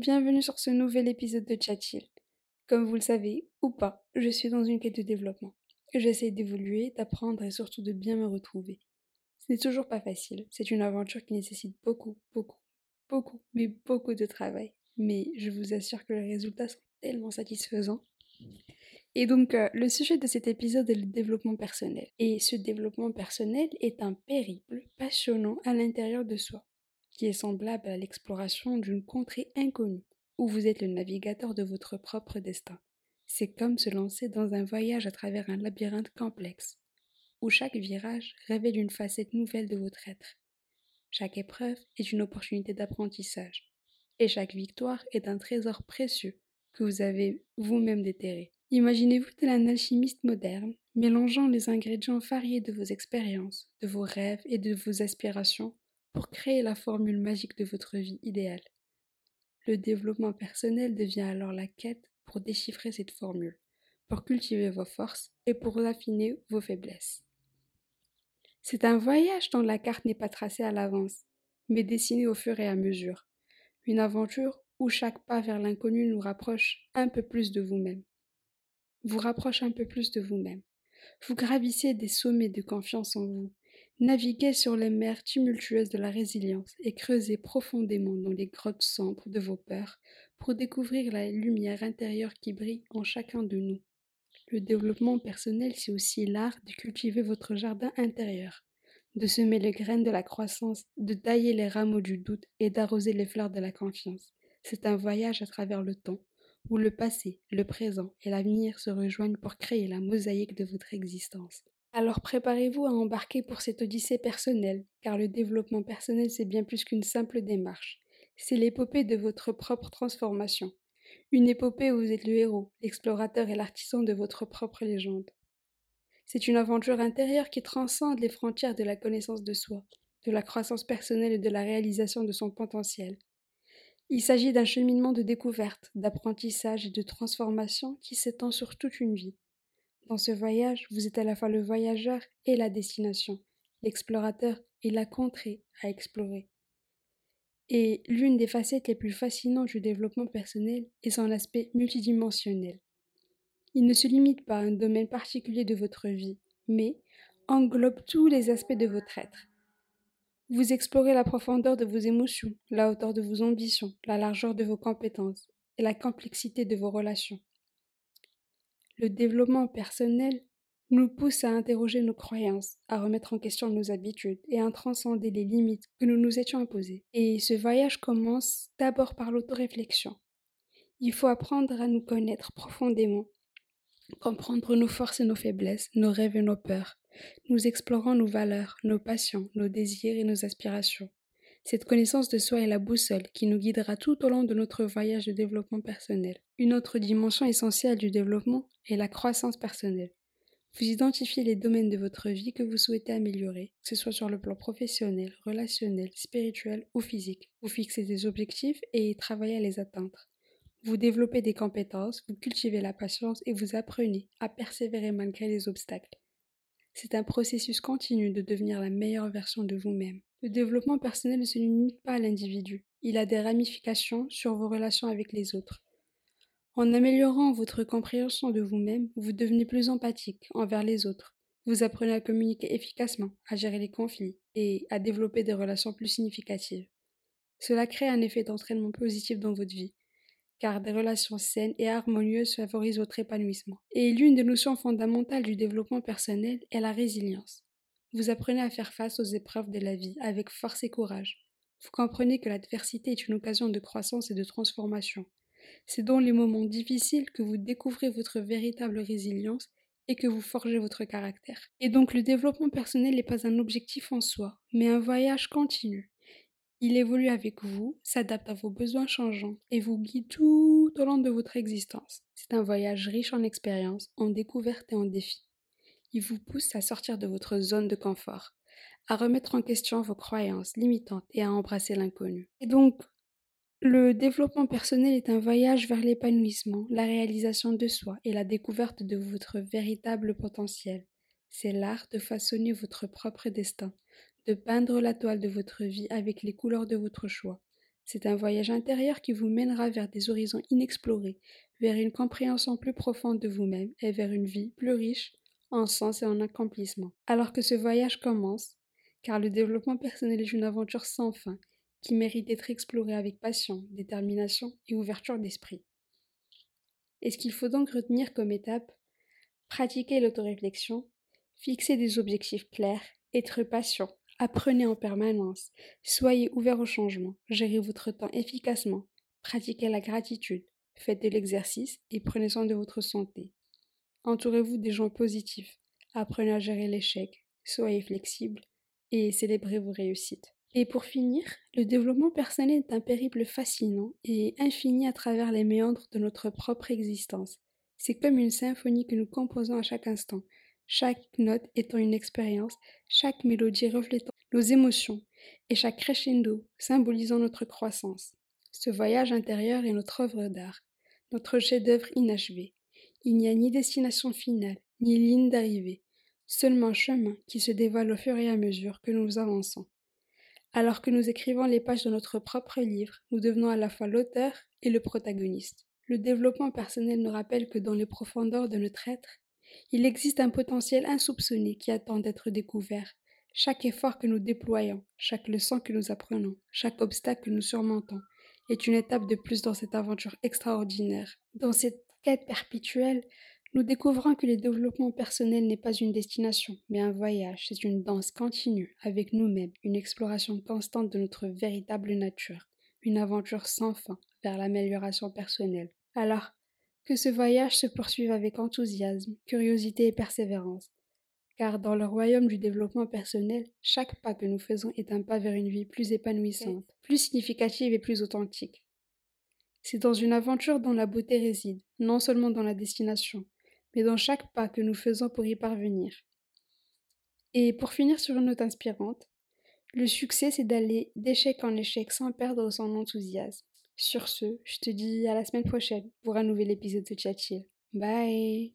bienvenue sur ce nouvel épisode de Chatchill. Comme vous le savez, ou pas, je suis dans une quête de développement. J'essaie d'évoluer, d'apprendre et surtout de bien me retrouver. Ce n'est toujours pas facile, c'est une aventure qui nécessite beaucoup, beaucoup, beaucoup, mais beaucoup de travail. Mais je vous assure que les résultats sont tellement satisfaisants. Et donc, euh, le sujet de cet épisode est le développement personnel. Et ce développement personnel est un périple passionnant à l'intérieur de soi qui est semblable à l'exploration d'une contrée inconnue, où vous êtes le navigateur de votre propre destin. C'est comme se lancer dans un voyage à travers un labyrinthe complexe, où chaque virage révèle une facette nouvelle de votre être. Chaque épreuve est une opportunité d'apprentissage, et chaque victoire est un trésor précieux que vous avez vous-même déterré. Imaginez-vous tel un alchimiste moderne, mélangeant les ingrédients variés de vos expériences, de vos rêves et de vos aspirations pour créer la formule magique de votre vie idéale. Le développement personnel devient alors la quête pour déchiffrer cette formule, pour cultiver vos forces et pour affiner vos faiblesses. C'est un voyage dont la carte n'est pas tracée à l'avance, mais dessinée au fur et à mesure. Une aventure où chaque pas vers l'inconnu nous rapproche un peu plus de vous-même. Vous rapproche un peu plus de vous-même. Vous gravissez des sommets de confiance en vous, Naviguez sur les mers tumultueuses de la résilience et creusez profondément dans les grottes sombres de vos peurs pour découvrir la lumière intérieure qui brille en chacun de nous. Le développement personnel, c'est aussi l'art de cultiver votre jardin intérieur, de semer les graines de la croissance, de tailler les rameaux du doute et d'arroser les fleurs de la confiance. C'est un voyage à travers le temps, où le passé, le présent et l'avenir se rejoignent pour créer la mosaïque de votre existence. Alors préparez-vous à embarquer pour cette odyssée personnelle, car le développement personnel c'est bien plus qu'une simple démarche. C'est l'épopée de votre propre transformation. Une épopée où vous êtes le héros, l'explorateur et l'artisan de votre propre légende. C'est une aventure intérieure qui transcende les frontières de la connaissance de soi, de la croissance personnelle et de la réalisation de son potentiel. Il s'agit d'un cheminement de découverte, d'apprentissage et de transformation qui s'étend sur toute une vie. Dans ce voyage, vous êtes à la fois le voyageur et la destination, l'explorateur et la contrée à explorer. Et l'une des facettes les plus fascinantes du développement personnel est son aspect multidimensionnel. Il ne se limite pas à un domaine particulier de votre vie, mais englobe tous les aspects de votre être. Vous explorez la profondeur de vos émotions, la hauteur de vos ambitions, la largeur de vos compétences et la complexité de vos relations. Le développement personnel nous pousse à interroger nos croyances, à remettre en question nos habitudes et à transcender les limites que nous nous étions imposées. Et ce voyage commence d'abord par l'autoréflexion. Il faut apprendre à nous connaître profondément, comprendre nos forces et nos faiblesses, nos rêves et nos peurs. Nous explorons nos valeurs, nos passions, nos désirs et nos aspirations. Cette connaissance de soi est la boussole qui nous guidera tout au long de notre voyage de développement personnel. Une autre dimension essentielle du développement est la croissance personnelle. Vous identifiez les domaines de votre vie que vous souhaitez améliorer, que ce soit sur le plan professionnel, relationnel, spirituel ou physique. Vous fixez des objectifs et travaillez à les atteindre. Vous développez des compétences, vous cultivez la patience et vous apprenez à persévérer malgré les obstacles. C'est un processus continu de devenir la meilleure version de vous-même. Le développement personnel ne se limite pas à l'individu, il a des ramifications sur vos relations avec les autres. En améliorant votre compréhension de vous-même, vous devenez plus empathique envers les autres. Vous apprenez à communiquer efficacement, à gérer les conflits et à développer des relations plus significatives. Cela crée un effet d'entraînement positif dans votre vie, car des relations saines et harmonieuses favorisent votre épanouissement. Et l'une des notions fondamentales du développement personnel est la résilience. Vous apprenez à faire face aux épreuves de la vie avec force et courage. Vous comprenez que l'adversité est une occasion de croissance et de transformation. C'est dans les moments difficiles que vous découvrez votre véritable résilience et que vous forgez votre caractère. Et donc le développement personnel n'est pas un objectif en soi, mais un voyage continu. Il évolue avec vous, s'adapte à vos besoins changeants et vous guide tout au long de votre existence. C'est un voyage riche en expériences, en découvertes et en défis. Il vous pousse à sortir de votre zone de confort, à remettre en question vos croyances limitantes et à embrasser l'inconnu. Et donc, le développement personnel est un voyage vers l'épanouissement, la réalisation de soi et la découverte de votre véritable potentiel. C'est l'art de façonner votre propre destin, de peindre la toile de votre vie avec les couleurs de votre choix. C'est un voyage intérieur qui vous mènera vers des horizons inexplorés, vers une compréhension plus profonde de vous-même et vers une vie plus riche en sens et en accomplissement. Alors que ce voyage commence, car le développement personnel est une aventure sans fin qui mérite d'être explorée avec passion, détermination et ouverture d'esprit. Et ce qu'il faut donc retenir comme étape Pratiquer l'autoréflexion, fixer des objectifs clairs, être patient, apprenez en permanence, soyez ouvert au changement, gérez votre temps efficacement, pratiquez la gratitude, faites de l'exercice et prenez soin de votre santé. Entourez-vous des gens positifs, apprenez à gérer l'échec, soyez flexible et célébrez vos réussites. Et pour finir, le développement personnel est un périple fascinant et infini à travers les méandres de notre propre existence. C'est comme une symphonie que nous composons à chaque instant, chaque note étant une expérience, chaque mélodie reflétant nos émotions et chaque crescendo symbolisant notre croissance. Ce voyage intérieur est notre œuvre d'art, notre chef-d'œuvre inachevé. Il n'y a ni destination finale, ni ligne d'arrivée, seulement un chemin qui se dévoile au fur et à mesure que nous avançons. Alors que nous écrivons les pages de notre propre livre, nous devenons à la fois l'auteur et le protagoniste. Le développement personnel nous rappelle que dans les profondeurs de notre être, il existe un potentiel insoupçonné qui attend d'être découvert. Chaque effort que nous déployons, chaque leçon que nous apprenons, chaque obstacle que nous surmontons est une étape de plus dans cette aventure extraordinaire. Dans cette quête perpétuelle, nous découvrons que le développement personnel n'est pas une destination, mais un voyage, c'est une danse continue avec nous-mêmes, une exploration constante de notre véritable nature, une aventure sans fin vers l'amélioration personnelle. Alors, que ce voyage se poursuive avec enthousiasme, curiosité et persévérance, car dans le royaume du développement personnel, chaque pas que nous faisons est un pas vers une vie plus épanouissante, plus significative et plus authentique. C'est dans une aventure dont la beauté réside, non seulement dans la destination, mais dans chaque pas que nous faisons pour y parvenir. Et pour finir sur une note inspirante, le succès c'est d'aller d'échec en échec sans perdre son enthousiasme. Sur ce, je te dis à la semaine prochaine pour un nouvel épisode de Chat Bye